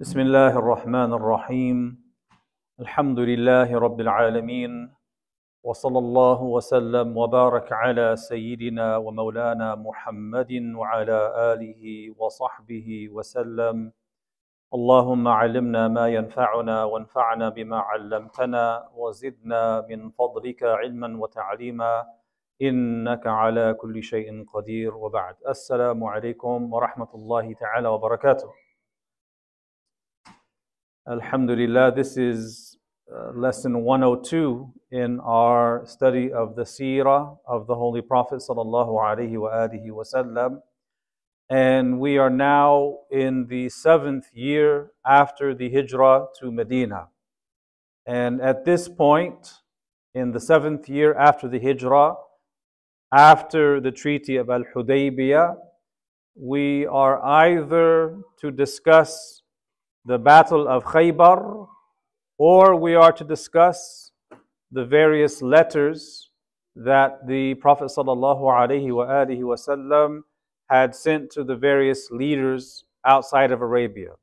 بسم الله الرحمن الرحيم. الحمد لله رب العالمين. وصلى الله وسلم وبارك على سيدنا ومولانا محمد وعلى آله وصحبه وسلم. اللهم علمنا ما ينفعنا وانفعنا بما علمتنا وزدنا من فضلك علما وتعليما. إنك على كل شيء قدير. وبعد السلام عليكم ورحمة الله تعالى وبركاته. Alhamdulillah, this is uh, lesson 102 in our study of the seerah of the Holy Prophet sallallahu alaihi wasallam. And we are now in the seventh year after the hijrah to Medina. And at this point, in the seventh year after the hijrah, after the Treaty of Al Hudaybiyah, we are either to discuss the Battle of Khaybar, or we are to discuss the various letters that the Prophet ﷺ had sent to the various leaders outside of Arabia.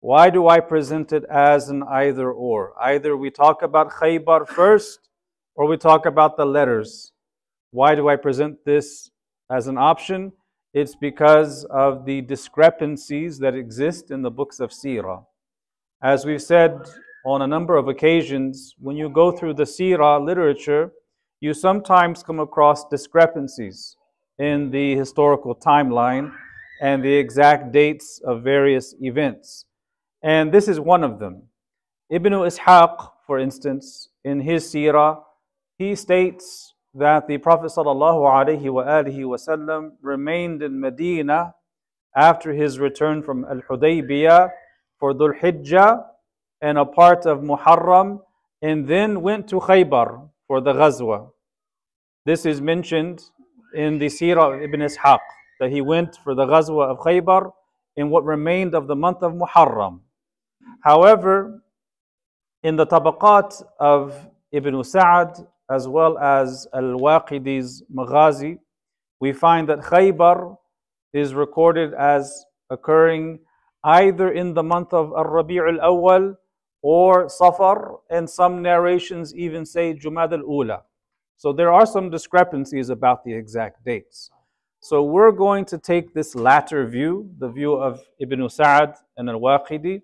Why do I present it as an either or? Either we talk about Khaybar first, or we talk about the letters. Why do I present this as an option? It's because of the discrepancies that exist in the books of Sirah. As we've said on a number of occasions, when you go through the Sirah literature, you sometimes come across discrepancies in the historical timeline and the exact dates of various events. And this is one of them. Ibn Ishaq, for instance, in his Sirah, he states that the Prophet ﷺ remained in Medina after his return from Al Hudaybiyah for Dhul Hijjah and a part of Muharram, and then went to Khaybar for the Ghazwa. This is mentioned in the Sirah of Ibn Ishaq that he went for the Ghazwa of Khaybar in what remained of the month of Muharram. However, in the tabaqat of Ibn Sa'ad as well as Al-Waqidi's Maghazi, we find that Khaybar is recorded as occurring either in the month of Ar-Rabi' al-Awwal or Safar, and some narrations even say Jumad al-Ula. So there are some discrepancies about the exact dates. So we're going to take this latter view, the view of Ibn Sa'ad and Al-Waqidi,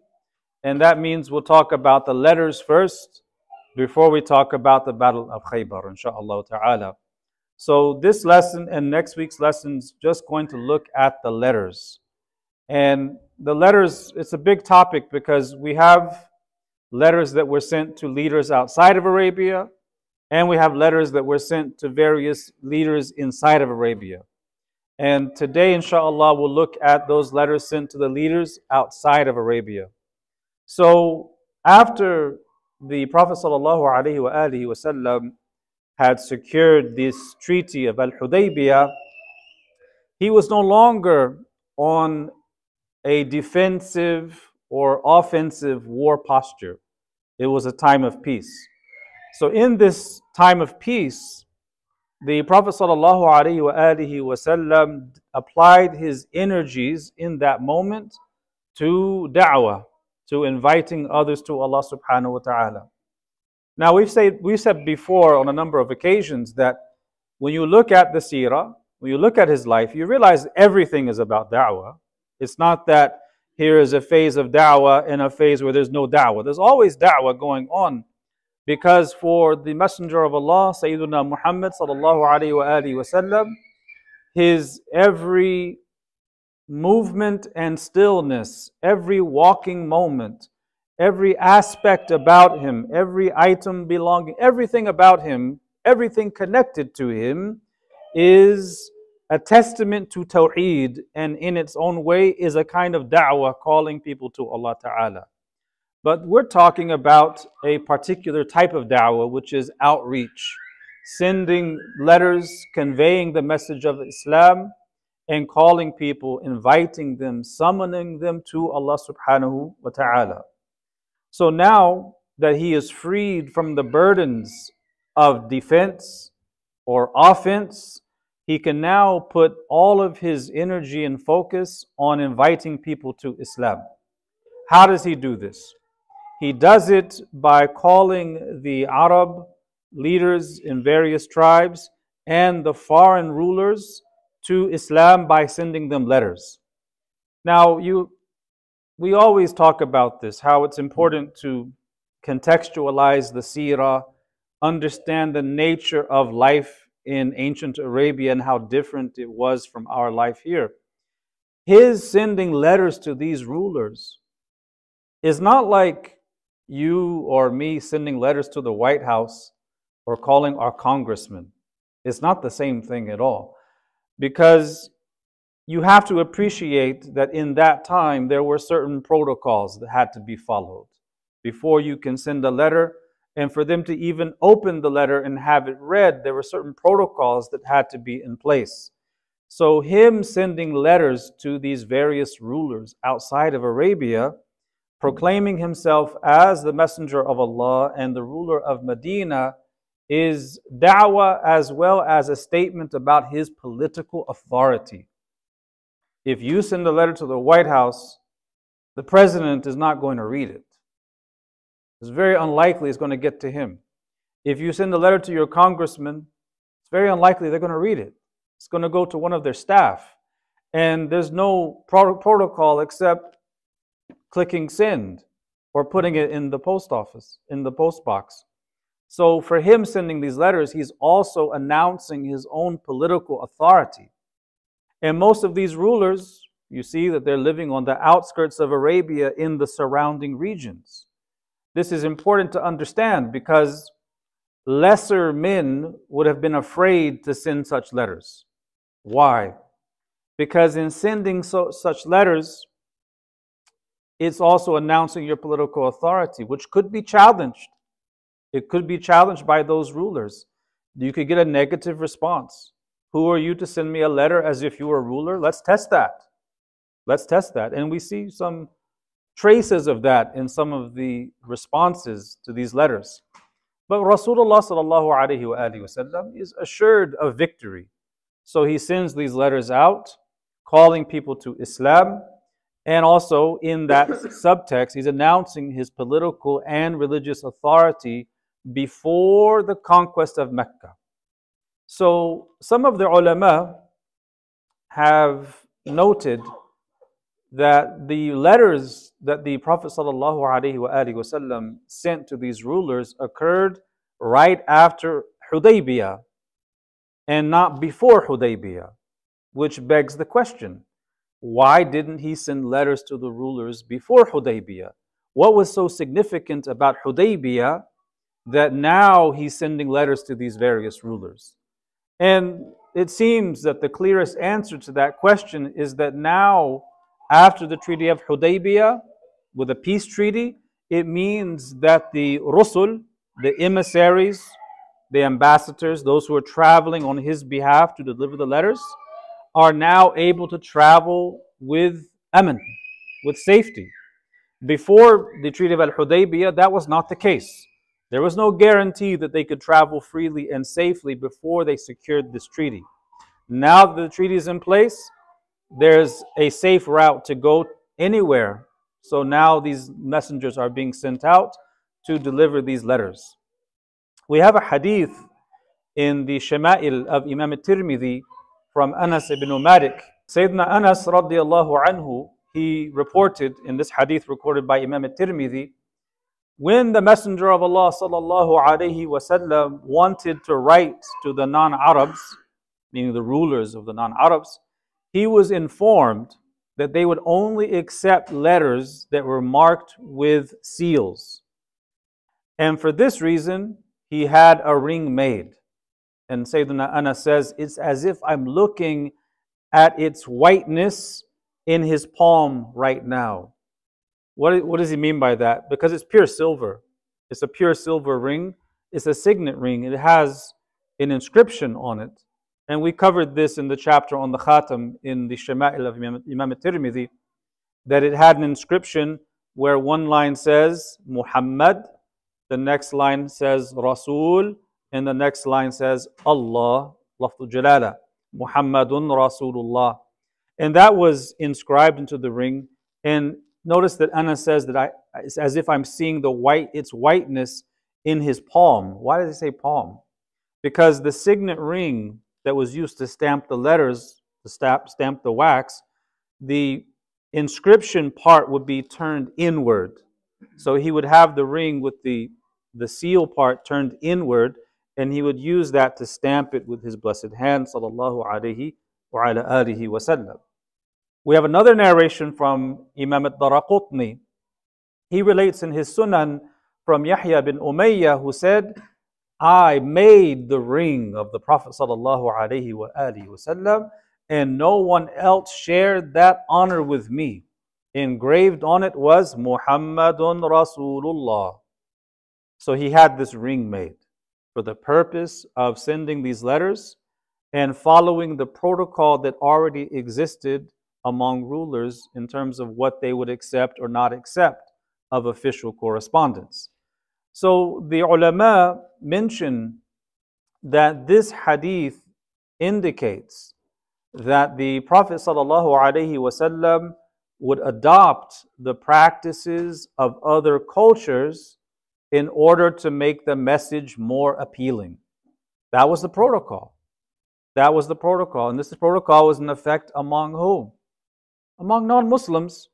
and that means we'll talk about the letters first, before we talk about the Battle of Khaybar, inshallah ta'ala. So, this lesson and next week's lesson is just going to look at the letters. And the letters, it's a big topic because we have letters that were sent to leaders outside of Arabia, and we have letters that were sent to various leaders inside of Arabia. And today, inshallah, we'll look at those letters sent to the leaders outside of Arabia. So, after the Prophet ﷺ had secured this treaty of Al Hudaybiyah, he was no longer on a defensive or offensive war posture. It was a time of peace. So, in this time of peace, the Prophet ﷺ applied his energies in that moment to da'wah, to inviting others to Allah subhanahu wa ta'ala. Now we've said we said before on a number of occasions that when you look at the seerah, when you look at his life, you realize everything is about da'wah. It's not that here is a phase of da'wah and a phase where there's no da'wah. There's always da'wah going on. Because for the Messenger of Allah, Sayyidina Muhammad sallallahu alihi wasallam, his every movement and stillness, every walking moment, every aspect about him, every item belonging, everything about him, everything connected to him is a testament to Tawheed and in its own way is a kind of da'wah calling people to Allah Ta'ala. But we're talking about a particular type of da'wah, which is outreach, sending letters conveying the message of Islam and calling people, inviting them, summoning them to Allah subhanahu wa ta'ala. So now that he is freed from the burdens of defense or offense, he can now put all of his energy and focus on inviting people to Islam. How does he do this? He does it by calling the Arab leaders in various tribes and the foreign rulers to Islam by sending them letters. Now, you, we always talk about this, how it's important to contextualize the seerah, understand the nature of life in ancient Arabia and how different it was from our life here. His sending letters to these rulers is not like you or me sending letters to the White House or calling our congressman. It's not the same thing at all. Because you have to appreciate that in that time there were certain protocols that had to be followed before you can send a letter. And for them to even open the letter and have it read, there were certain protocols that had to be in place. So, him sending letters to these various rulers outside of Arabia, proclaiming himself as the messenger of Allah and the ruler of Medina, is da'wah as well as a statement about his political authority. If you send a letter to the White House, the president is not going to read it. It's very unlikely it's going to get to him. If you send a letter to your congressman, it's very unlikely they're going to read it. It's going to go to one of their staff. And there's no pro- protocol except clicking send or putting it in the post office, in the post box. So for him sending these letters, he's also announcing his own political authority. And most of these rulers, you see that they're living on the outskirts of Arabia in the surrounding regions. This is important to understand because lesser men would have been afraid to send such letters. Why? Because in sending so, such letters, it's also announcing your political authority, which could be challenged. It could be challenged by those rulers. You could get a negative response. Who are you to send me a letter as if you were a ruler? Let's test that. Let's test that. And we see some traces of that in some of the responses to these letters. But Rasulullah wasallam is assured of victory. So he sends these letters out, calling people to Islam. And also in that subtext, he's announcing his political and religious authority before the conquest of Mecca. So some of the ulama have noted that the letters that the Prophet ﷺ sent to these rulers occurred right after Hudaybiyah and not before Hudaybiyah, which begs the question why didn't he send letters to the rulers before Hudaybiyah? What was so significant about Hudaybiyah that now he's sending letters to these various rulers. And it seems that the clearest answer to that question is that now, after the Treaty of Hudaybiyah, with a peace treaty, it means that the Rusul, the emissaries, the ambassadors, those who are traveling on his behalf to deliver the letters, are now able to travel with aman, with safety. Before the Treaty of Al Hudaybiyah, that was not the case. There was no guarantee that they could travel freely and safely before they secured this treaty. Now that the treaty is in place, there's a safe route to go anywhere. So now these messengers are being sent out to deliver these letters. We have a hadith in the Shama'il of Imam al-Tirmidhi from Anas ibn Malik. Sayyidina Anas radiallahu anhu, he reported in this hadith recorded by Imam al-Tirmidhi when the Messenger of Allah sallallahu wanted to write to the non-Arabs, meaning the rulers of the non-Arabs, he was informed that they would only accept letters that were marked with seals. And for this reason, he had a ring made. And Sayyidina Anas says, It's as if I'm looking at its whiteness in his palm right now. What, what does he mean by that? Because it's pure silver. It's a pure silver ring. It's a signet ring. It has an inscription on it. And we covered this in the chapter on the Khatam in the Shama'il of Imam, tirmidhi that it had an inscription where one line says Muhammad, the next line says Rasul, and the next line says Allah, Lafdul Jalala, Muhammadun Rasulullah. And that was inscribed into the ring. And notice that Anas says that I, it's as if I'm seeing the white, its whiteness in his palm. Why does he say palm? Because the signet ring that was used to stamp the letters, to stamp, stamp the wax, the inscription part would be turned inward. So he would have the ring with the, the seal part turned inward, and he would use that to stamp it with his blessed hand, sallallahu alayhi wa ala alihi wasallam. We have another narration from Imam al-Daraqutni. He relates in his Sunan from Yahya bin Umayyah who said, I made the ring of the Prophet sallallahu alaihi wasallam, and no one else shared that honor with me. Engraved on it was Muhammadun Rasulullah. So he had this ring made for the purpose of sending these letters and following the protocol that already existed among rulers in terms of what they would accept or not accept of official correspondence. So the ulama mention that this hadith indicates that the Prophet ﷺ would adopt the practices of other cultures in order to make the message more appealing. That was the protocol. That was the protocol. And this protocol was in effect among whom? Among non Muslims,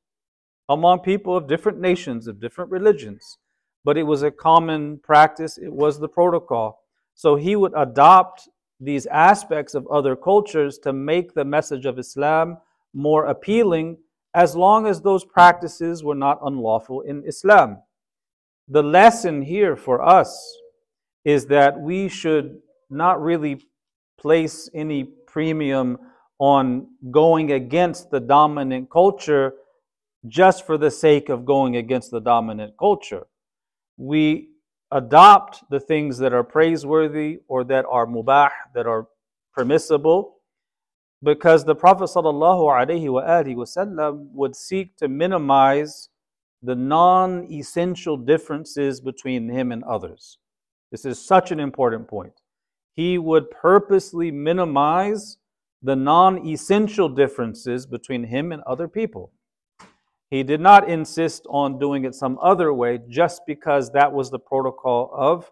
among people of different nations, of different religions but it was a common practice, it was the protocol. So he would adopt these aspects of other cultures to make the message of Islam more appealing as long as those practices were not unlawful in Islam. The lesson here for us is that we should not really place any premium on going against the dominant culture just for the sake of going against the dominant culture we adopt the things that are praiseworthy or that are mubah, that are permissible, because the Prophet ﷺ would seek to minimize the non essential differences between him and others. This is such an important point. He would purposely minimize the non essential differences between him and other people. He did not insist on doing it some other way just because that was the protocol of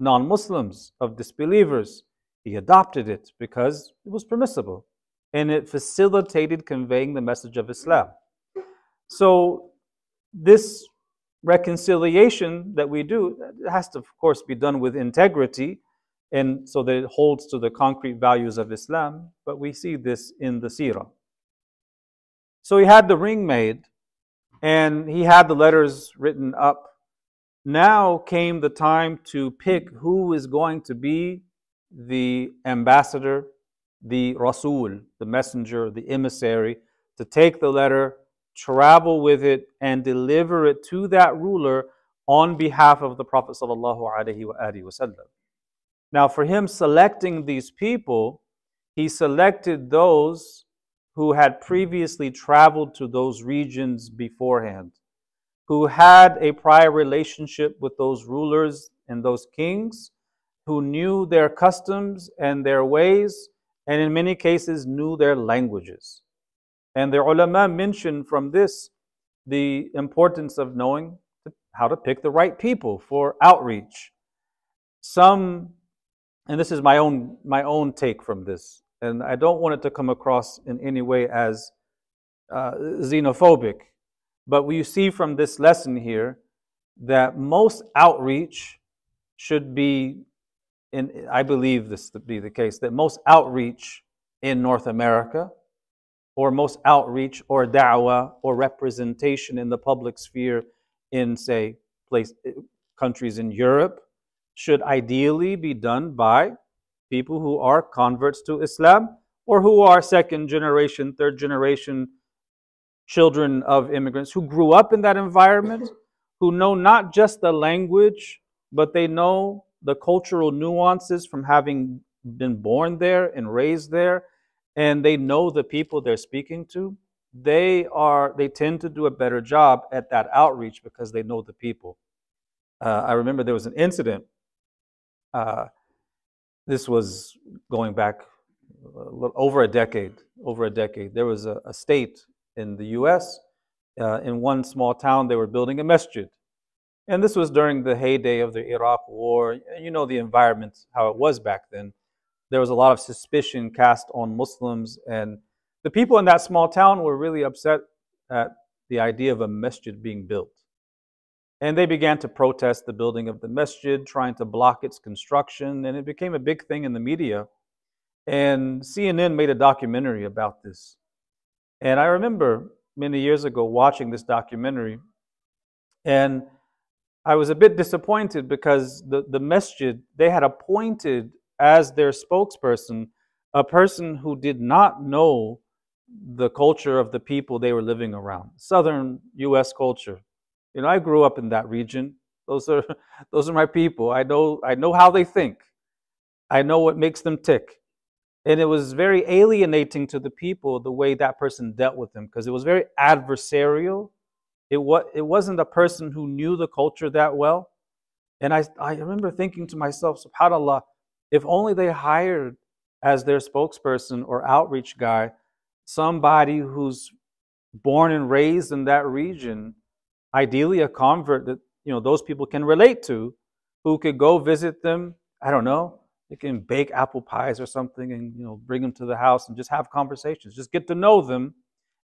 non Muslims, of disbelievers. He adopted it because it was permissible and it facilitated conveying the message of Islam. So, this reconciliation that we do has to, of course, be done with integrity and so that it holds to the concrete values of Islam. But we see this in the seerah. So he had the ring made and he had the letters written up. Now came the time to pick who is going to be the ambassador, the Rasul, the messenger, the emissary, to take the letter, travel with it, and deliver it to that ruler on behalf of the Prophet. Now, for him selecting these people, he selected those who had previously traveled to those regions beforehand, who had a prior relationship with those rulers and those kings, who knew their customs and their ways, and in many cases knew their languages. And the ulama mentioned from this the importance of knowing how to pick the right people for outreach. Some, and this is my own my own take from this and I don't want it to come across in any way as uh, xenophobic. But we see from this lesson here that most outreach should be, in, I believe this to be the case, that most outreach in North America, or most outreach or da'wah or representation in the public sphere in, say, place, countries in Europe, should ideally be done by people who are converts to Islam or who are second generation, third generation children of immigrants who grew up in that environment, who know not just the language, but they know the cultural nuances from having been born there and raised there, and they know the people they're speaking to. They are they tend to do a better job at that outreach because they know the people. Uh, I remember there was an incident. Uh, this was going back over a decade. Over a decade, there was a, a state in the U.S. uh, in one small town, they were building a masjid. And this was during the heyday of the Iraq War. You know the environment, how it was back then. There was a lot of suspicion cast on Muslims, and the people in that small town were really upset at the idea of a masjid being built. And they began to protest the building of the masjid, trying to block its construction, and it became a big thing in the media. And CNN made a documentary about this. And I remember many years ago watching this documentary, and I was a bit disappointed because the, the masjid, they had appointed as their spokesperson a person who did not know the culture of the people they were living around, southern US culture. You know, I grew up in that region. Those are those are my people. I know I know how they think. I know what makes them tick. And it was very alienating to the people the way that person dealt with them because it was very adversarial. It, was, it wasn't a person who knew the culture that well. And I, I remember thinking to myself, subhanAllah, if only they hired as their spokesperson or outreach guy somebody who's born and raised in that region, ideally a convert that you know those people can relate to, who could go visit them. I don't know. They can bake apple pies or something, and you know bring them to the house and just have conversations. Just get to know them,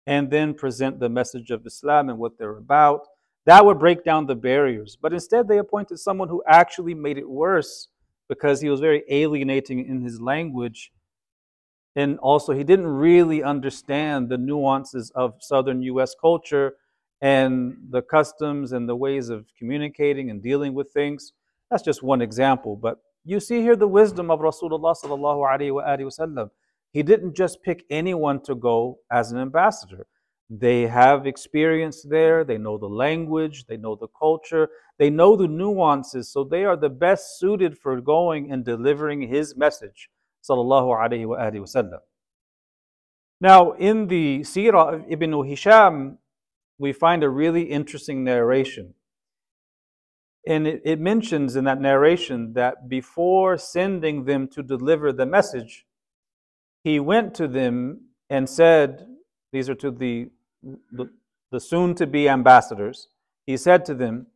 and then present the message of Islam and what they're about. That would break down the barriers. But instead, they appointed someone who actually made it worse because he was very alienating in his language and also, he didn't really understand the nuances of Southern US culture and the customs and the ways of communicating and dealing with things. That's just one example. But you see here the wisdom of Rasulullah. He didn't just pick anyone to go as an ambassador. They have experience there, they know the language, they know the culture, they know the nuances, so they are the best suited for going and delivering his message. Now, in the Sirah of Ibn Hisham, we find a really interesting narration. And it, it, mentions in that narration that before sending them to deliver the message, he went to them and said, These are to the, the, the soon to be ambassadors. He said to them,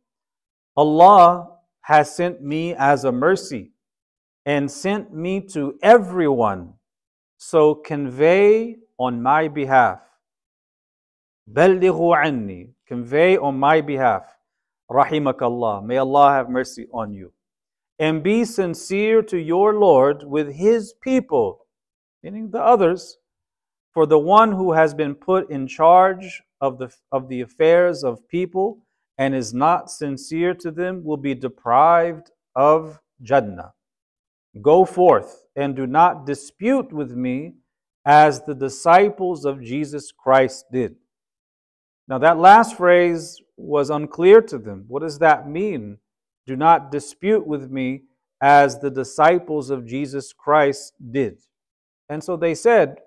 Allah has sent me as a mercy and sent me to everyone. So convey on my behalf. بلغوا عني. Convey on my behalf. Rahimakallah. May Allah have mercy on you. And be sincere to your Lord with his people, meaning the others. For the one who has been put in charge of the, of the affairs of people and is not sincere to them will be deprived of Jannah. Go forth and do not dispute with me as the disciples of Jesus Christ did. Now, that last phrase was unclear to them. What does that mean? Do not dispute with me as the disciples of Jesus Christ did. And so they said,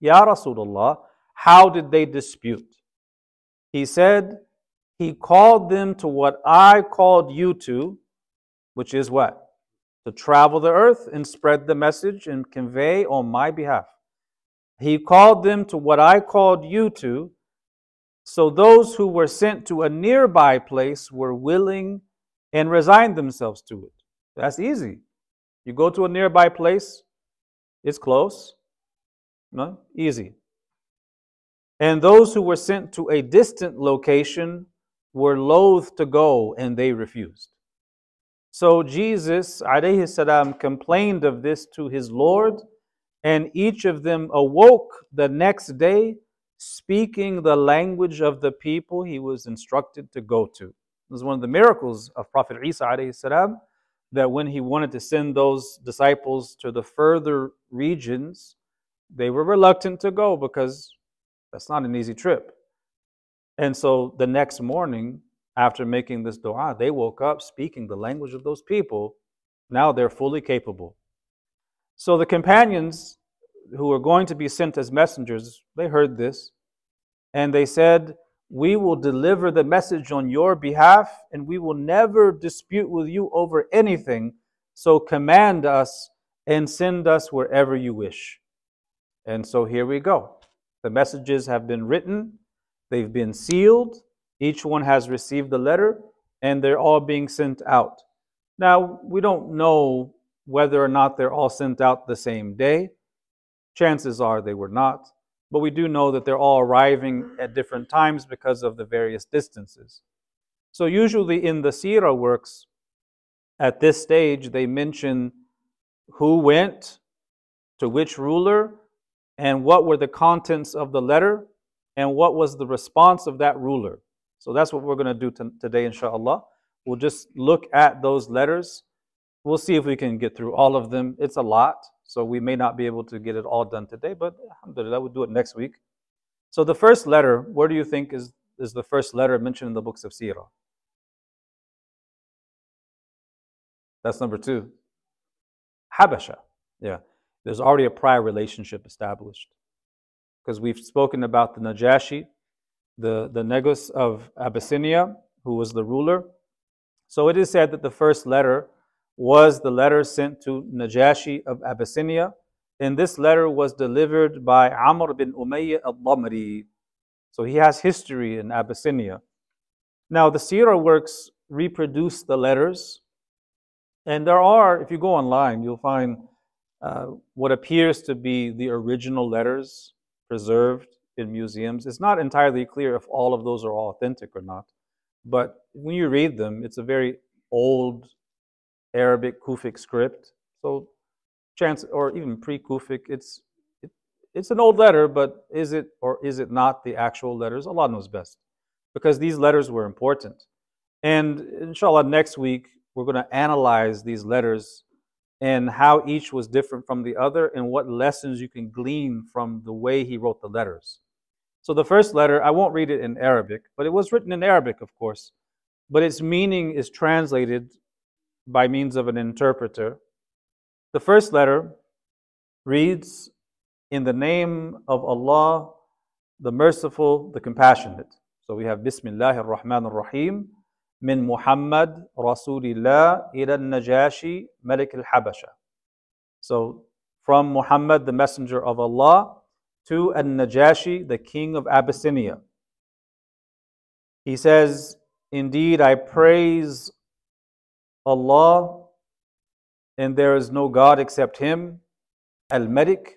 Ya Rasulullah, how did they dispute? He said, He called them to what I called you to, which is what? to travel the earth and spread the message and convey on my behalf. He called them to what I called you to. So those who were sent to a nearby place were willing and resigned themselves to it. That's easy. You go to a nearby place, it's close. No, easy. And those who were sent to a distant location were loath to go and they refused. So Jesus alayhi salam complained of this to his Lord, and each of them awoke the next day speaking the language of the people he was instructed to go to. This is one of the miracles of Prophet Isa salam, that when he wanted to send those disciples to the further regions, they were reluctant to go because that's not an easy trip. And so the next morning, after making this dua, they woke up speaking the language of those people. Now they're fully capable. So the companions who were going to be sent as messengers, they heard this and they said, We will deliver the message on your behalf and we will never dispute with you over anything. So command us and send us wherever you wish. And so here we go. The messages have been written They've been sealed. Each one has received the letter, and they're all being sent out. Now, we don't know whether or not they're all sent out the same day. Chances are they were not. But we do know that they're all arriving at different times because of the various distances. So, usually in the Sira works, at this stage, they mention who went to which ruler and what were the contents of the letter and what was the response of that ruler. So that's what we're going to do t- today, inshallah. We'll just look at those letters. We'll see if we can get through all of them. It's a lot, so we may not be able to get it all done today, but alhamdulillah, we'll do it next week. So the first letter, where do you think is, is the first letter mentioned in the books of Sirah? That's number two. Habasha. Yeah. There's already a prior relationship established. Because we've spoken about the Najashi, the, the Negus of Abyssinia, who was the ruler. So it is said that the first letter was the letter sent to Najashi of Abyssinia. And this letter was delivered by Amr bin Umayyah al-Damri. So he has history in Abyssinia. Now the Sirah works reproduce the letters and there are, if you go online, you'll find uh, what appears to be the original letters preserved in museums. It's not entirely clear if all of those are authentic or not. But when you read them, it's a very old Arabic Kufic script. So, chance, or even pre Kufic, it's, it, it's an old letter, but is it or is it not the actual letters? Allah knows best. Because these letters were important. And inshallah, next week, we're going to analyze these letters and how each was different from the other and what lessons you can glean from the way he wrote the letters. So the first letter, I won't read it in Arabic, but it was written in Arabic, of course, but its meaning is translated by means of an interpreter. The first letter reads, In the name of Allah, the merciful, the compassionate. So we have Bismillah ar-Rahman ar-Rahim, min Muhammad Rasulillah ila Najashi Malik al-Habasha. So from Muhammad, the messenger of Allah, to al-Najashi, the king of Abyssinia. He says, Indeed, I praise Allah, and there is no God except Him, Al-Malik,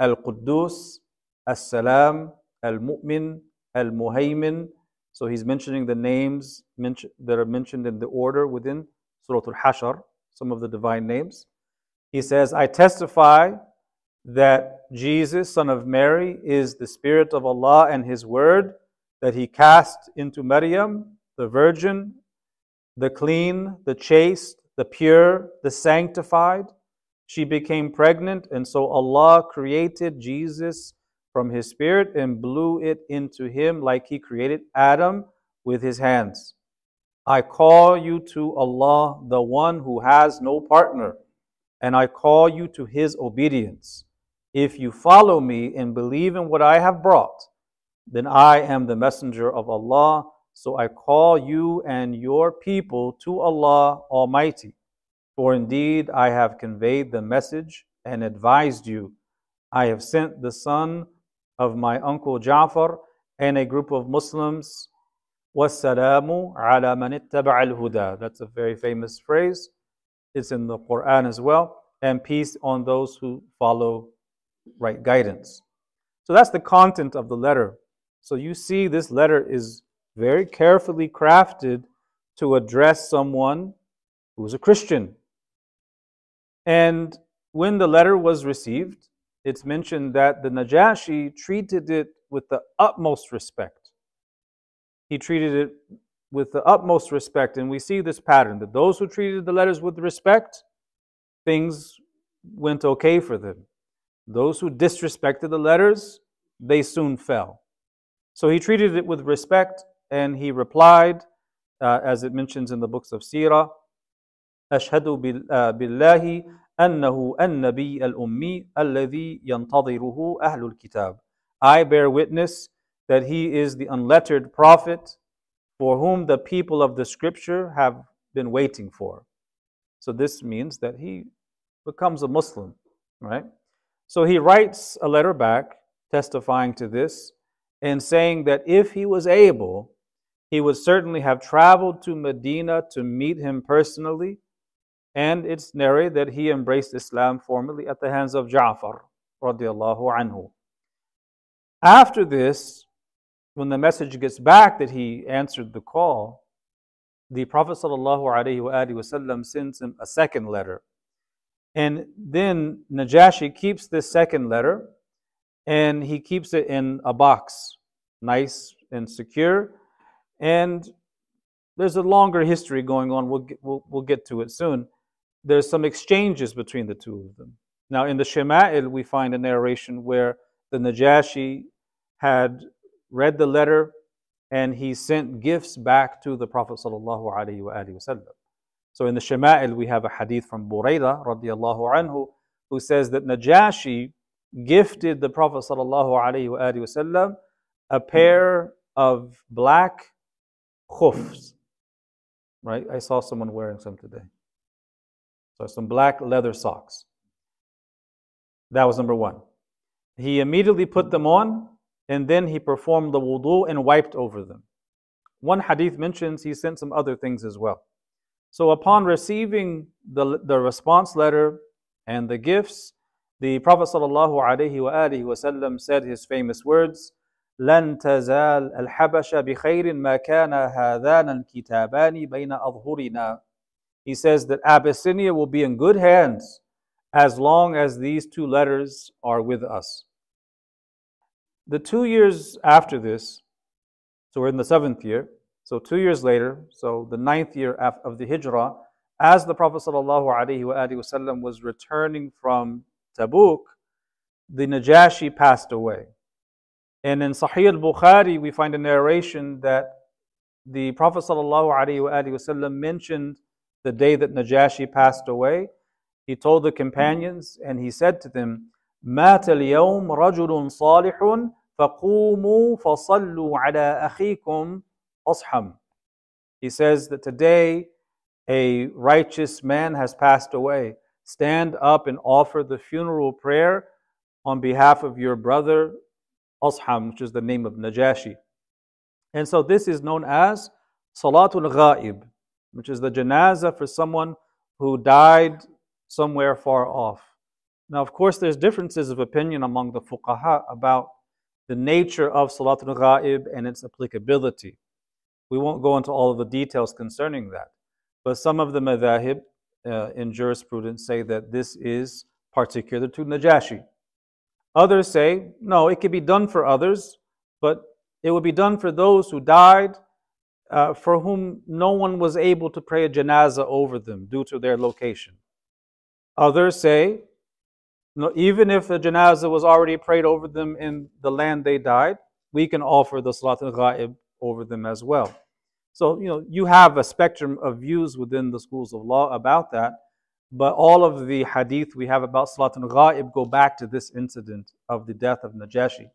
Al-Quddus, As-Salam, Al-Mu'min, Al-Muhaymin, so he's mentioning the names that are mentioned in the order within Surah Al-Hashr, some of the divine names. He says, I testify that Jesus, son of Mary, is the Spirit of Allah and His Word that He cast into Maryam, the Virgin, the clean, the chaste, the pure, the sanctified. She became pregnant, and so Allah created Jesus from his spirit and blew it into him like he created Adam with his hands. I call you to Allah, the one who has no partner, and I call you to his obedience. If you follow me and believe in what I have brought, then I am the messenger of Allah. So I call you and your people to Allah Almighty. For indeed I have conveyed the message and advised you. I have sent the Son of my uncle Ja'far and a group of Muslims. وَالسَّلَامُ عَلَى مَنِ اتَّبَعَ الْهُدَى That's a very famous phrase. It's in the Quran as well. And peace on those who follow right guidance. So that's the content of the letter. So you see, this letter is very carefully crafted to address someone who's a Christian. And when the letter was received, it's mentioned that the Najashi treated it with the utmost respect. He treated it with the utmost respect, and we see this pattern that those who treated the letters with respect, things went okay for them. Those who disrespected the letters, they soon fell. So he treated it with respect, and he replied, uh, as it mentions in the books of Sirah, أشهد بالله أنه النبي الأمي الذي ينتظره أهل الكتاب. I bear witness that he is the unlettered prophet for whom the people of the scripture have been waiting for. So this means that he becomes a Muslim, right? So he writes a letter back testifying to this, and saying that if he was able, he would certainly have traveled to Medina to meet him personally. And it's narrated that he embraced Islam formally at the hands of Ja'far anhu. After this, when the message gets back that he answered the call, the Prophet sends him a second letter. And then Najashi keeps this second letter and he keeps it in a box, nice and secure. And there's a longer history going on. We'll get, we'll, we'll get to it soon. There's some exchanges between the two of them. Now, in the Shama'il, we find a narration where the Najashi had read the letter and he sent gifts back to the Prophet. So in the Shama'il, we have a hadith from Burayda radiallahu anhu who says that Najashi gifted the Prophet ﷺ a pair of black khufs. Right? I saw someone wearing some today. So some black leather socks. That was number one. He immediately put them on and then he performed the wudu and wiped over them. One hadith mentions he sent some other things as well. So upon receiving the, the response letter and the gifts, the Prophet ﷺ said his famous words, لن تزال الحبشة بخير ما كان هذان الكتابان بين أظهرنا. He says that Abyssinia will be in good hands as long as these two letters are with us. The two years after this, so we're in the seventh year, so two years later, so the ninth year of the Hijrah, as the Prophet ﷺ was returning from Tabuk, the Najashi passed away. And in Sahih al-Bukhari, we find a narration that the Prophet ﷺ mentioned the day that Najashi passed away. He told the companions and he said to them, مات اليوم رجل صالح فقوموا فصلوا على أخيكم أصحم He says that today a righteous man has passed away. Stand up and offer the funeral prayer on behalf of your brother Asham, which is the name of Najashi. And so this is known as Salatul Ghaib, which is the janazah for someone who died somewhere far off. Now, of course, there's differences of opinion among the fuqaha about the nature of Salatul Ghaib and its applicability. We won't go into all of the details concerning that. But some of the madhahib uh, in jurisprudence say that this is particular to Najashi. Others say, no, it could be done for others, but it would be done for those who died uh, for whom no one was able to pray a janazah over them due to their location. Others say no, even if the janazah was already prayed over them in the land they died, we can offer the salat al-ghaib over them as well. So, you know, you have a spectrum of views within the schools of law about that, but all of the hadith we have about salat al-ghaib go back to this incident of the death of Najashi.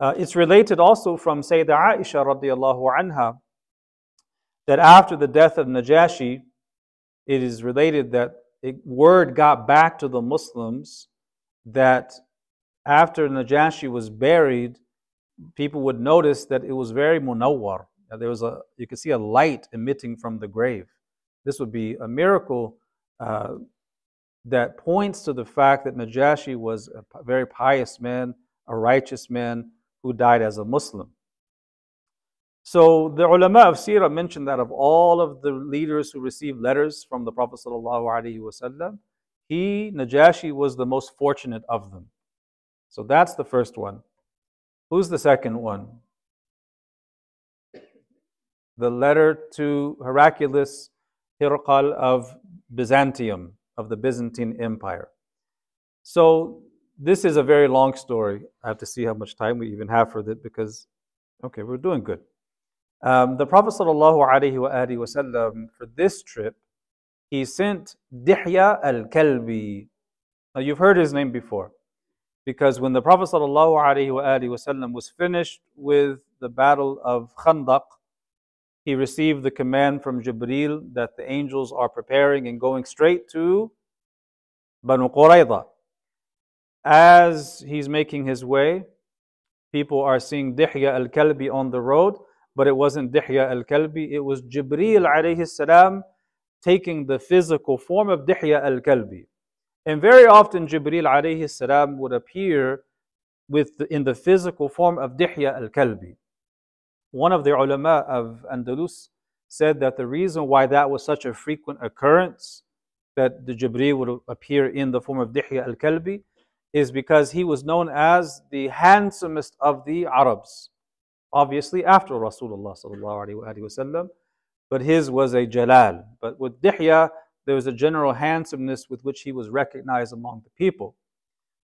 Uh, it's related also from Sayyidah Aisha radiallahu anha that after the death of Najashi, it is related that it, word got back to the Muslims that after Najashi was buried, people would notice that it was very munawwar. There was a, you could see a light emitting from the grave. This would be a miracle uh, that points to the fact that Najashi was a very pious man, a righteous man who died as a Muslim. So the ulama of Sirah mentioned that of all of the leaders who received letters from the Prophet ﷺ, he, Najashi, was the most fortunate of them. So that's the first one. Who's the second one? The letter to Heraclius Hirqal of Byzantium, of the Byzantine Empire. So this is a very long story. I have to see how much time we even have for it because, okay, we're doing good. Um, the Prophet ﷺ, for this trip, he sent Dihya al Kalbi. Now, you've heard his name before. Because when the Prophet ﷺ was finished with the battle of Khandaq, he received the command from Jibril that the angels are preparing and going straight to Banu Qurayza. As he's making his way, people are seeing Dihya al Kalbi on the road, but it wasn't Dihya al Kalbi, it was Jibreel alayhi salam taking the physical form of Dihya al Kalbi. And very often Jibreel alayhi salam would appear with the, in the physical form of Dihya al Kalbi. One of the ulama of Andalus said that the reason why that was such a frequent occurrence, that the Jibreel would appear in the form of Dihya al Kalbi, is because he was known as the handsomest of the Arabs. Obviously, after Rasulullah but his was a jalal. But with Dihya, there was a general handsomeness with which he was recognized among the people.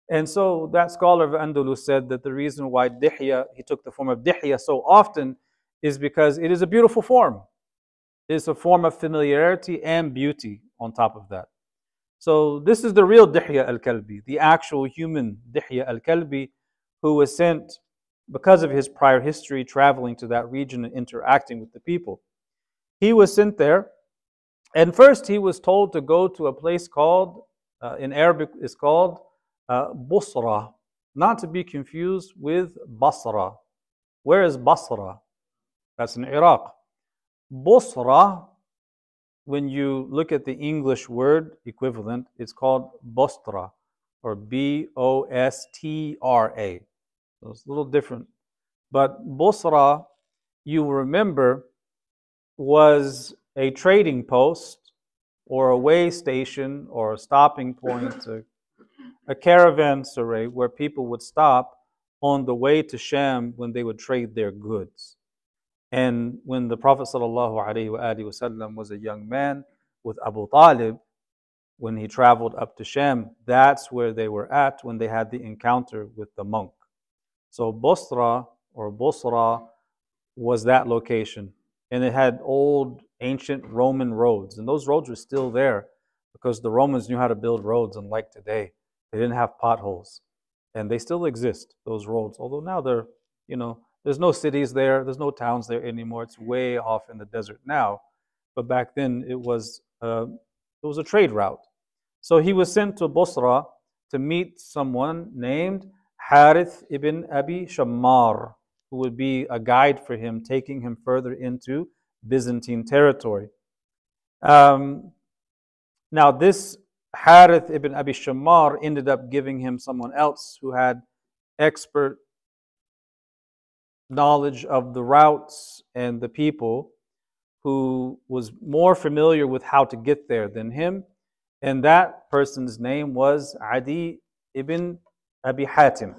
And so that scholar of Andalus said that the reason why Dihya, he took the form of Dihya so often, is because it is a beautiful form. It is a form of familiarity and beauty on top of that. So this is the real Dihya al-Kalbi, the actual human Dihya al-Kalbi, who was sent because of his prior history traveling to that region and interacting with the people. He was sent there, and first he was told to go to a place called, uh, in Arabic, is called uh, Busra, not to be confused with Basra. Where is Basra? That's in Iraq. Busra, when you look at the English word equivalent, it's called Bostra or B O S T R A. So it's a little different. But Busra, you remember, was a trading post or a way station or a stopping point, caravanserai where people would stop on the way to Sham when they would trade their goods. And when the Prophet ﷺ was a young man with Abu Talib, when he traveled up to Sham, that's where they were at when they had the encounter with the monk. So Bosra or Bosra was that location. And it had old ancient Roman roads. And those roads were still there because the Romans knew how to build roads, unlike today. They didn't have potholes. And they still exist, those roads, although now they're, you know, there's no cities there, there's no towns there anymore. It's way off in the desert now. But back then it was, uh, it was a trade route. So he was sent to Bosra to meet someone named Harith ibn Abi Shammar, who would be a guide for him, taking him further into Byzantine territory. Um, now, this Harith ibn Abi Shammar ended up giving him someone else who had expert knowledge of the routes and the people, who was more familiar with how to get there than him. And that person's name was Adi ibn Abi Hatim.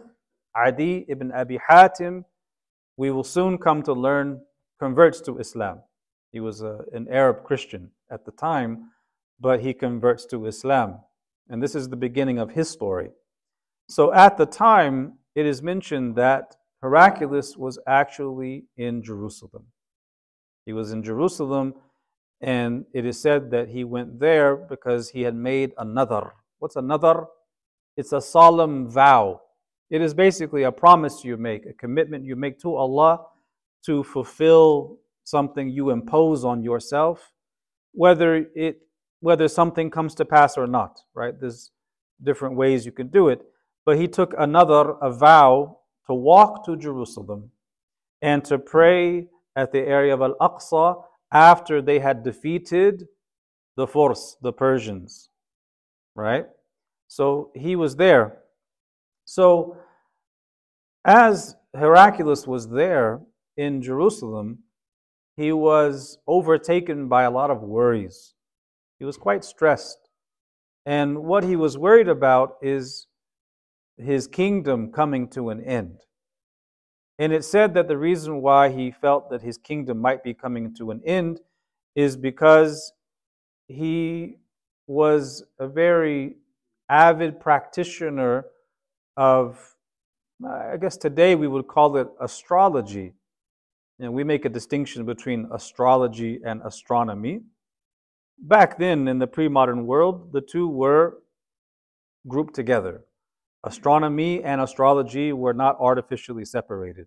Adi ibn Abi Hatim, we will soon come to learn, converts to Islam. He was a, an Arab Christian at the time but he converts to Islam. And this is the beginning of his story. So at the time, it is mentioned that Heraclius was actually in Jerusalem. He was in Jerusalem, and it is said that he went there because he had made a nadhr. What's a nadhr? It's a solemn vow. It is basically a promise you make, a commitment you make to Allah to fulfill something you impose on yourself, whether it whether something comes to pass or not, right? There's different ways you can do it. But he took a nadhr, a vow, to walk to Jerusalem and to pray at the area of Al Aqsa after they had defeated the force, the Persians, right? So he was there. So as Heraclius was there in Jerusalem, he was overtaken by a lot of worries he was quite stressed. And what he was worried about is his kingdom coming to an end. And it said that the reason why he felt that his kingdom might be coming to an end is because he was a very avid practitioner of, I guess today we would call it astrology. And we make a distinction between astrology and astronomy. Back then, in the pre modern world, the two were grouped together. Astronomy and astrology were not artificially separated.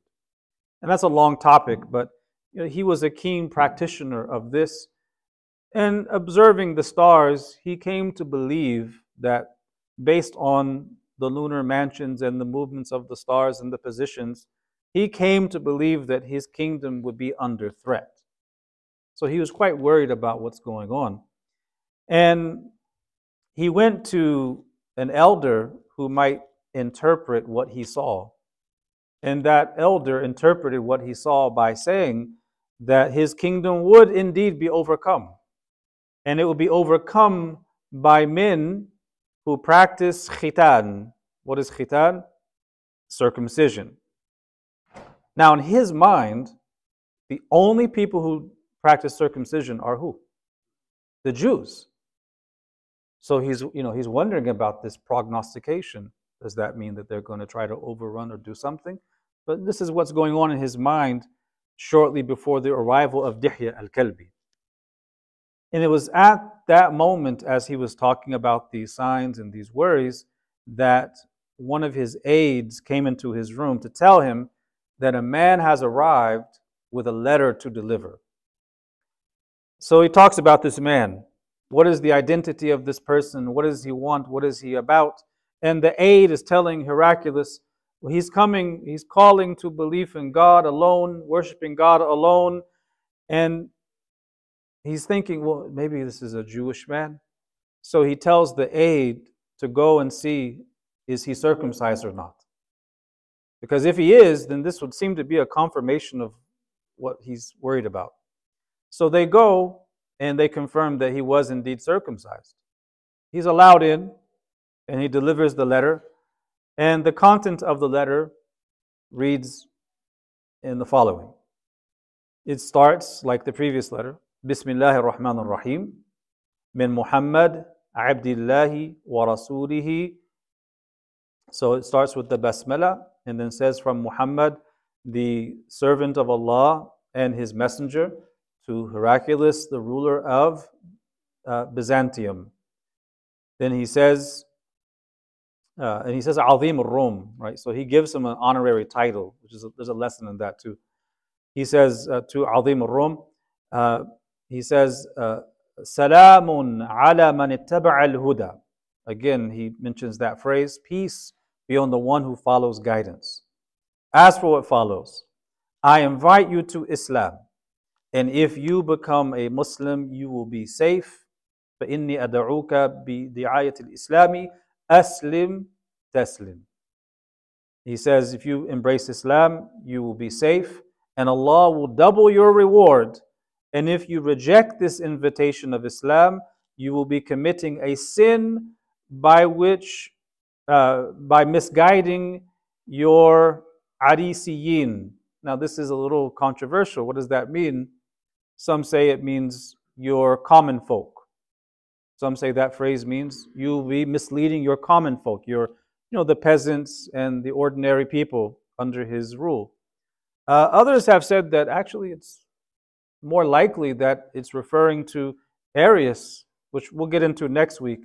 And that's a long topic, but you know, he was a keen practitioner of this. And observing the stars, he came to believe that based on the lunar mansions and the movements of the stars and the positions, he came to believe that his kingdom would be under threat. So he was quite worried about what's going on. And he went to an elder who might interpret what he saw. And that elder interpreted what he saw by saying that his kingdom would indeed be overcome. And it would be overcome by men who practice khitan. What is khitan? Circumcision. Now, in his mind, the only people who practice circumcision are who? The Jews. So he's, you know, he's wondering about this prognostication. Does that mean that they're going to try to overrun or do something? But this is what's going on in his mind shortly before the arrival of Dihya al Kalbi. And it was at that moment, as he was talking about these signs and these worries, that one of his aides came into his room to tell him that a man has arrived with a letter to deliver. So he talks about this man. What is the identity of this person? What does he want? What is he about? And the aide is telling Heraclius, he's coming, he's calling to belief in God alone, worshiping God alone. And he's thinking, well, maybe this is a Jewish man. So he tells the aide to go and see is he circumcised or not. Because if he is, then this would seem to be a confirmation of what he's worried about. So they go and they confirm that he was indeed circumcised. He's allowed in and he delivers the letter. And the content of the letter reads in the following it starts like the previous letter Bismillah ar-Rahman ar-Rahim min Muhammad Abdillahi wa Rasulihi. So it starts with the Basmala and then says from Muhammad, the servant of Allah and his messenger, to Heraclius, the ruler of uh, Byzantium. Then he says, uh, and he says Azim al-Rum, right? So he gives him an honorary title, which is a, there's a lesson in that too. He says uh, to Azim al-Rum, uh, he says, uh, Salamun ala man al-huda. Again, he mentions that phrase, peace be on the one who follows guidance. As for what follows, I invite you to Islam. And if you become a Muslim, you will be safe. فإني أدعوك بدعاية الإسلام أسلم تسلم. He says, if you embrace Islam, you will be safe, and Allah will double your reward. And if you reject this invitation of Islam, you will be committing a sin by which uh, by misguiding your arisiyin. Now, this is a little controversial. What does that mean? Some say it means your common folk. Some say that phrase means you'll be misleading your common folk, your, you know, the peasants and the ordinary people under his rule. Uh, others have said that actually it's more likely that it's referring to Arius, which we'll get into next week,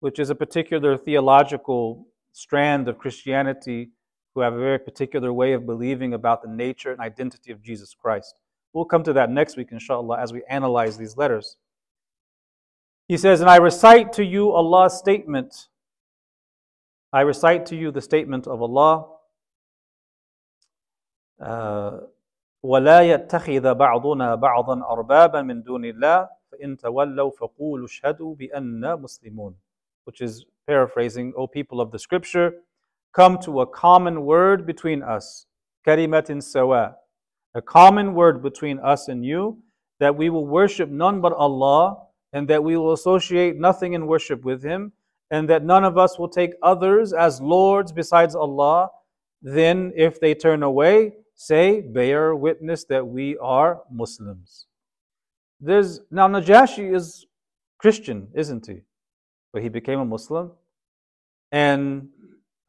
which is a particular theological strand of Christianity who have a very particular way of believing about the nature and identity of Jesus Christ. We'll come to that next week, inshallah, as we analyze these letters. He says, And I recite to you Allah's statement. I recite to you the statement of Allah. ولا يتخذ بعضنا بعضا أربابا من دون الله فإن تولوا فقولوا اشهدوا بأننا مسلمون which is paraphrasing, O people of the scripture, come to a common word between us, karimatin sawa, a common word between us and you, that we will worship none but Allah, and that we will associate nothing in worship with Him, and that none of us will take others as lords besides Allah. Then, if they turn away, say, bear witness that we are Muslims. There's now Najashi is Christian, isn't he? but he became a Muslim. And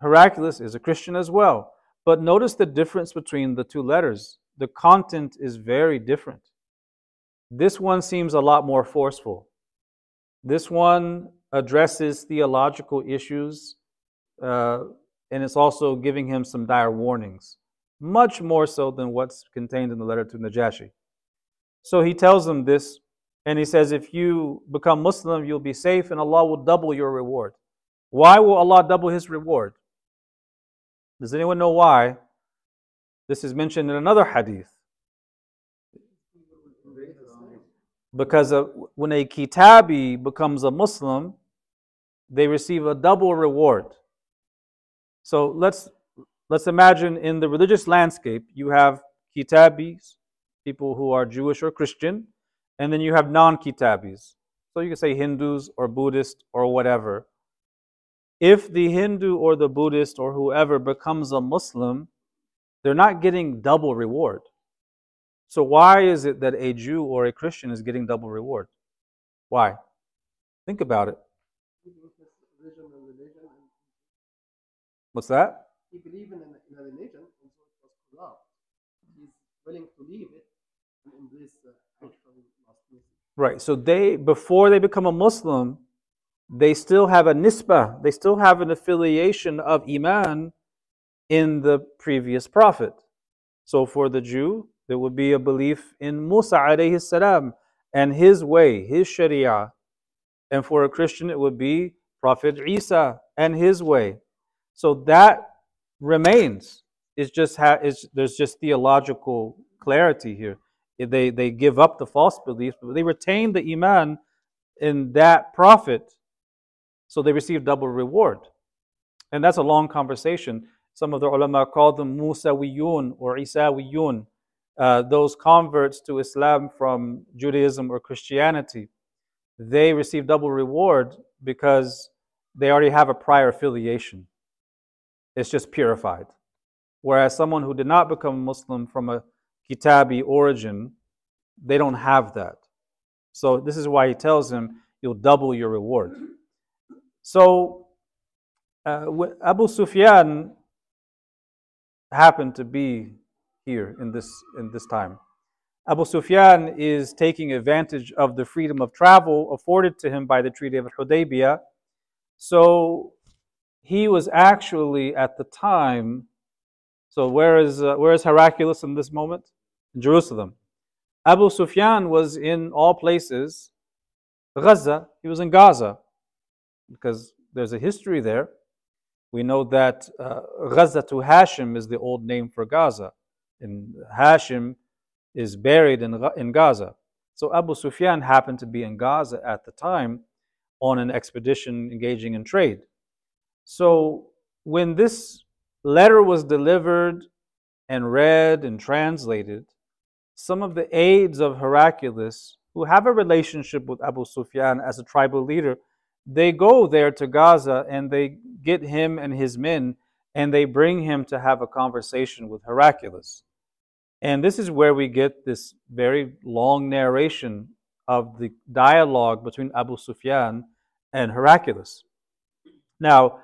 Heraclius is a Christian as well. But notice the difference between the two letters. The content is very different. This one seems a lot more forceful. This one addresses theological issues, uh, and it's also giving him some dire warnings, much more so than what's contained in the letter to Najashi. So he tells them this and he says, if you become Muslim, you'll be safe and Allah will double your reward. Why will Allah double his reward? Does anyone know why? This is mentioned in another hadith. Because of, when a kitabi becomes a Muslim, they receive a double reward. So let's let's imagine in the religious landscape you have kitabis, people who are Jewish or Christian, and then you have non-kitabis. So you can say Hindus or Buddhist or whatever. If the Hindu or the Buddhist or whoever becomes a Muslim, they're not getting double reward. So why is it that a Jew or a Christian is getting double reward? Why? Think about it. What's that? He believed in, in a religion, and so it was corrupt. He's willing to leave it and embrace the actual. Right. So they, before they become a Muslim, they still have a nisbah, they still have an affiliation of iman in the previous prophet. So for the Jew, there would be a belief in Musa alayhi salam and his way, his sharia. And for a Christian, it would be Prophet Isa and his way. So that remains. It's just ha- it's, there's just theological clarity here. They, they give up the false beliefs, but they retain the iman in that prophet. So they receive double reward. And that's a long conversation. Some of the ulama call them Musawiyun or Isawiyun, uh, those converts to Islam from Judaism or Christianity. They receive double reward because they already have a prior affiliation. It's just purified. Whereas someone who did not become Muslim from a Kitabi origin, they don't have that. So this is why he tells him, you'll double your reward. So uh, Abu Sufyan happened to be here in this, in this time. Abu Sufyan is taking advantage of the freedom of travel afforded to him by the Treaty of Hudaybiyah. So he was actually at the time, so where is, uh, where is Heraclius in this moment? In Jerusalem. Abu Sufyan was in all places. Gaza, he was in Gaza because there's a history there. We know that uh, Gaza to Hashim is the old name for Gaza, and Hashim is buried in, in Gaza. So Abu Sufyan happened to be in Gaza at the time on an expedition engaging in trade. So when this letter was delivered and read and translated, some of the aides of Heraclius, who have a relationship with Abu Sufyan as a tribal leader, they go there to Gaza and they get him and his men and they bring him to have a conversation with Heraclius. And this is where we get this very long narration of the dialogue between Abu Sufyan and Heraclius. Now,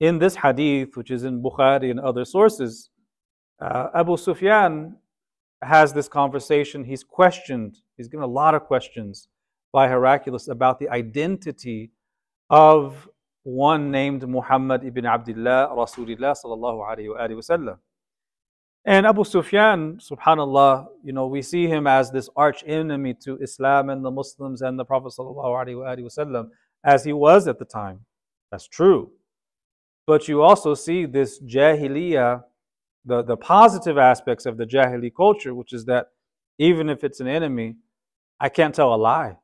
in this hadith, which is in Bukhari and other sources, uh, Abu Sufyan has this conversation. He's questioned, he's given a lot of questions by Heraclius about the identity of one named Muhammad ibn Abdullah, Rasulullah sallallahu alayhi wa wasallam. And Abu Sufyan, subhanAllah, you know, we see him as this arch enemy to Islam and the Muslims and the Prophet sallallahu as he was at the time. That's true. But you also see this jahiliyyah, the, the positive aspects of the jahili culture, which is that even if it's an enemy, I can't tell a lie.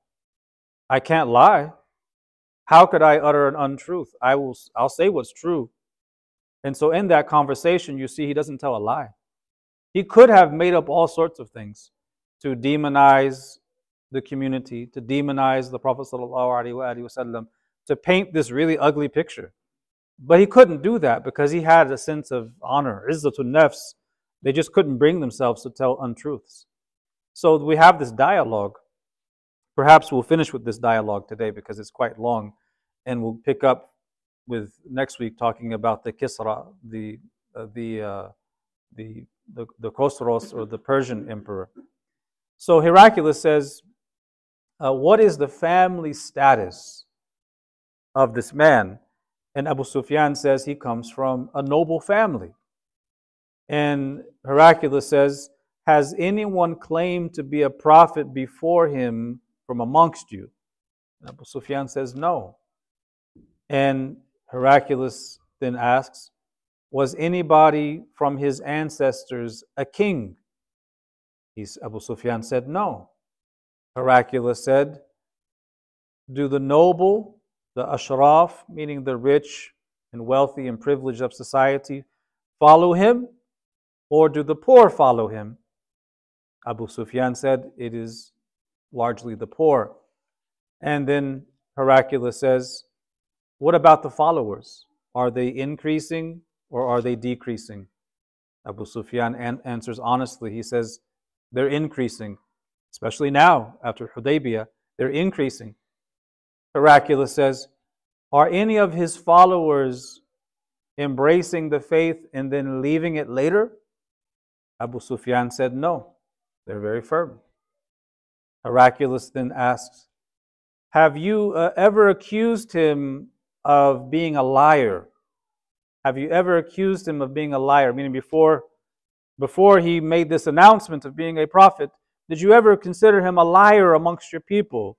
I can't lie. How could I utter an untruth? I will I'll say what's true. And so in that conversation, you see he doesn't tell a lie. He could have made up all sorts of things to demonize the community, to demonize the Prophet, ﷺ, to paint this really ugly picture. But he couldn't do that because he had a sense of honor, izzatun nafs. They just couldn't bring themselves to tell untruths. So we have this dialogue. Perhaps we'll finish with this dialogue today because it's quite long, and we'll pick up with next week talking about the Kisra, the uh, the, uh, the the the Khosros or the Persian emperor. So Heraclius says, uh, "What is the family status of this man?" And Abu Sufyan says he comes from a noble family. And Heraclius says, Has anyone claimed to be a prophet before him from amongst you? And Abu Sufyan says, No. And Heraclius then asks, Was anybody from his ancestors a king? He's, Abu Sufyan said, No. Heraclius said, Do the noble, the ashraf, meaning the rich and wealthy and privileged of society, follow him, or do the poor follow him? Abu Sufyan said, It is largely the poor. And then Heraclius says, What about the followers? Are they increasing or are they decreasing? Abu Sufyan an- answers honestly. He says, They're increasing, especially now after Hudaybiyah, they're increasing. Heraclius says, Are any of his followers embracing the faith and then leaving it later? Abu Sufyan said, No, they're very firm. Heraclius then asks, Have you uh, ever accused him of being a liar? Have you ever accused him of being a liar? Meaning, before, before he made this announcement of being a prophet, did you ever consider him a liar amongst your people?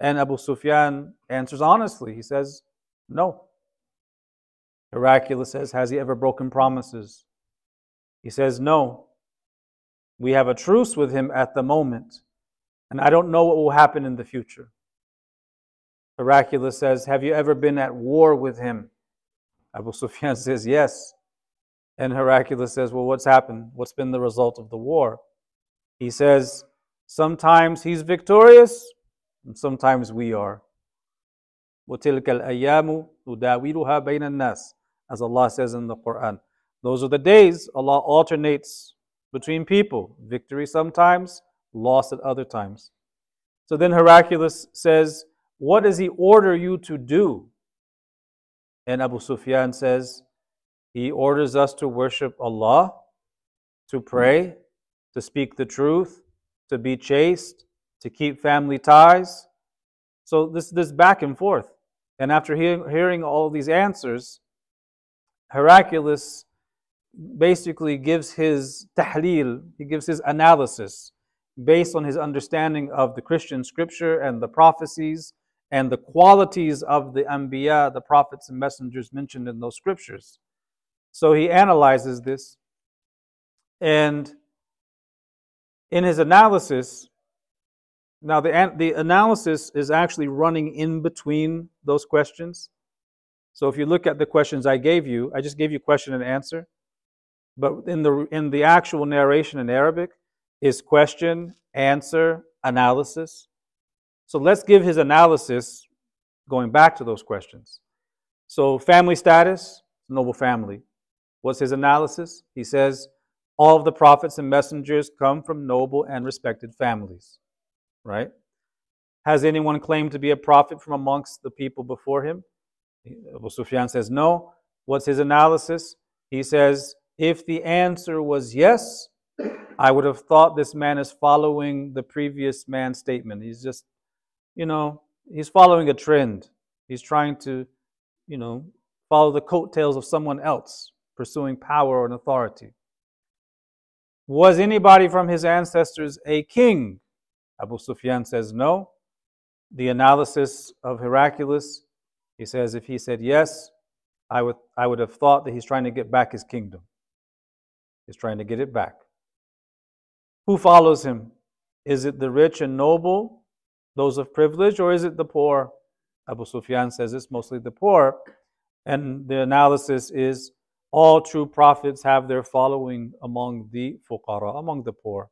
And Abu Sufyan answers honestly. He says, No. Heraclius says, Has he ever broken promises? He says, No. We have a truce with him at the moment, and I don't know what will happen in the future. Heraclius says, Have you ever been at war with him? Abu Sufyan says, Yes. And Heraclius says, Well, what's happened? What's been the result of the war? He says, Sometimes he's victorious, and sometimes we are. وَتِلْكَ الْأَيَّامُ نُدَاوِلُهَا بَيْنَ النَّاسِ As Allah says in the Quran. Those are the days Allah alternates between people. Victory sometimes, loss at other times. So then Heraclius says, What does he order you to do? And Abu Sufyan says, He orders us to worship Allah, to pray, to speak the truth, to be chaste, to keep family ties. So this this back and forth. And after hearing, hearing all these answers, Heraclius basically gives his tahleel, he gives his analysis based on his understanding of the Christian scripture and the prophecies and the qualities of the Anbiya, the prophets and messengers mentioned in those scriptures. So he analyzes this. And in his analysis, now the, the analysis is actually running in between those questions. So if you look at the questions I gave you, I just gave you question and answer. But in the, in the actual narration in Arabic is question, answer, analysis. So let's give his analysis going back to those questions. So, family status, noble family. What's his analysis? He says, all of the prophets and messengers come from noble and respected families, right? Has anyone claimed to be a prophet from amongst the people before him? Abu Sufyan says no. What's his analysis? He says, if the answer was yes, I would have thought this man is following the previous man's statement. He's just you know, he's following a trend. He's trying to, you know, follow the coattails of someone else, pursuing power and authority. Was anybody from his ancestors a king? Abu Sufyan says no. The analysis of Heraclius, he says if he said yes, I would, I would have thought that he's trying to get back his kingdom. He's trying to get it back. Who follows him? Is it the rich and noble those of privilege, or is it the poor? Abu Sufyan says it's mostly the poor. And the analysis is all true prophets have their following among the fuqara, among the poor.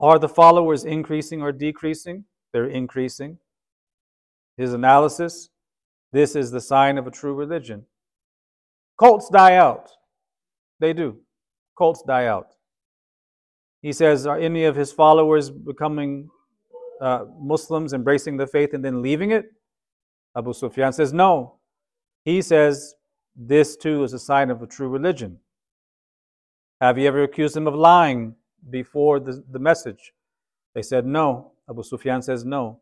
Are the followers increasing or decreasing? They're increasing. His analysis this is the sign of a true religion. Cults die out. They do. Cults die out. He says, Are any of his followers becoming uh, Muslims embracing the faith and then leaving it? Abu Sufyan says no. He says this too is a sign of a true religion. Have you ever accused him of lying before the, the message? They said no. Abu Sufyan says no.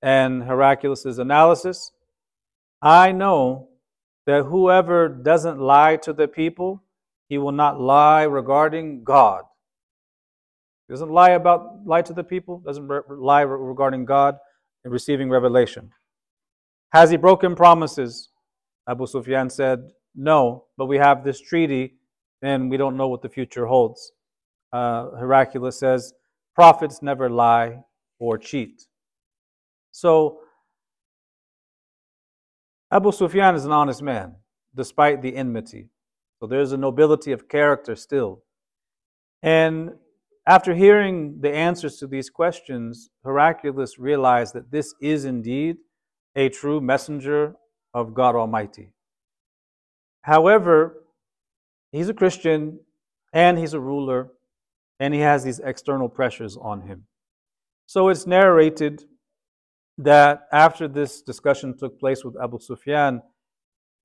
And Heraclius' analysis I know that whoever doesn't lie to the people, he will not lie regarding God. He doesn't lie about lie to the people, doesn't re- lie regarding God and receiving revelation. Has he broken promises? Abu Sufyan said, No, but we have this treaty and we don't know what the future holds. Uh, Heraclius says, prophets never lie or cheat. So, Abu Sufyan is an honest man, despite the enmity. So, there's a nobility of character still. And after hearing the answers to these questions, Heraclius realized that this is indeed a true messenger of God Almighty. However, he's a Christian and he's a ruler and he has these external pressures on him. So it's narrated that after this discussion took place with Abu Sufyan,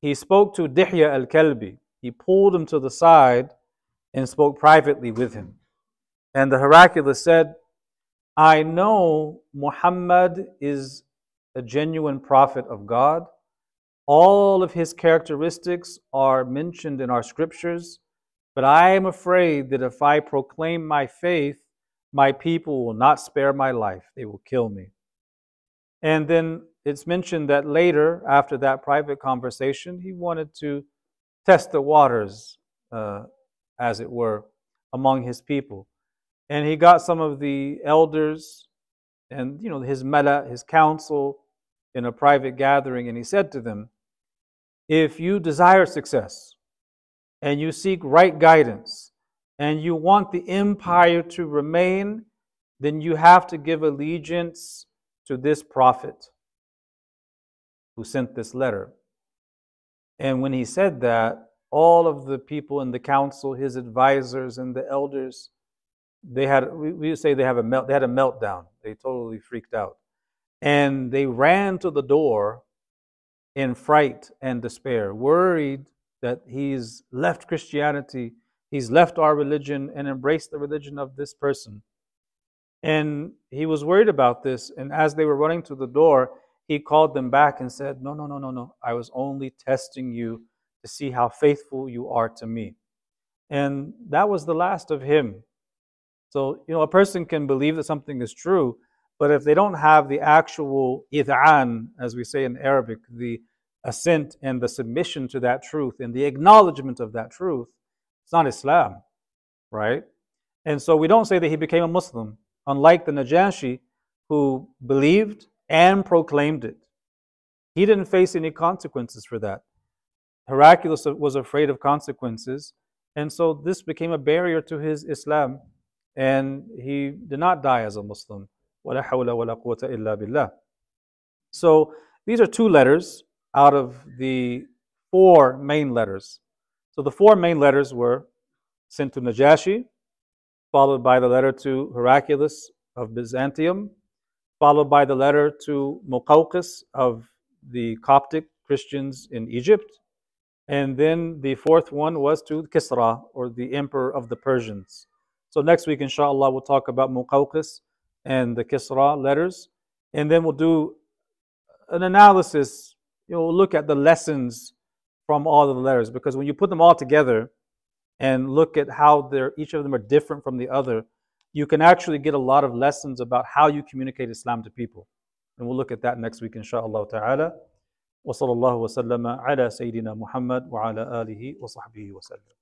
he spoke to Dihya al Kalbi. He pulled him to the side and spoke privately with him. And the Heraclius said, I know Muhammad is a genuine prophet of God. All of his characteristics are mentioned in our scriptures, but I am afraid that if I proclaim my faith, my people will not spare my life. They will kill me. And then it's mentioned that later, after that private conversation, he wanted to test the waters, uh, as it were, among his people. And he got some of the elders and you know his mala, his council, in a private gathering, and he said to them, If you desire success and you seek right guidance and you want the empire to remain, then you have to give allegiance to this prophet who sent this letter. And when he said that, all of the people in the council, his advisors and the elders, they had we, we say they have a melt they had a meltdown. They totally freaked out. And they ran to the door in fright and despair, worried that he's left Christianity, he's left our religion and embraced the religion of this person. And he was worried about this. And as they were running to the door, he called them back and said, No, no, no, no, no. I was only testing you to see how faithful you are to me. And that was the last of him. So, you know, a person can believe that something is true, but if they don't have the actual id'an, as we say in Arabic, the assent and the submission to that truth and the acknowledgement of that truth, it's not Islam, right? And so we don't say that he became a Muslim, unlike the Najashi who believed and proclaimed it. He didn't face any consequences for that. Heraclius was afraid of consequences, and so this became a barrier to his Islam, and he did not die as a Muslim. ولا حول ولا قوة إلا بالله. So these are two letters out of the four main letters. So the four main letters were sent to Najashi, followed by the letter to Heraclius of Byzantium, followed by the letter to Muqawqis of the Coptic Christians in Egypt, and then the fourth one was to Kisra, or the emperor of the Persians. So next week, inshallah, we'll talk about Muqawqis and the Kisra letters. And then we'll do an analysis. You know, we'll look at the lessons from all of the letters because when you put them all together and look at how they're each of them are different from the other, you can actually get a lot of lessons about how you communicate Islam to people. And we'll look at that next week, inshallah ta'ala. وصلى الله وسلم على سيدنا محمد وعلى آله وصحبه وسلم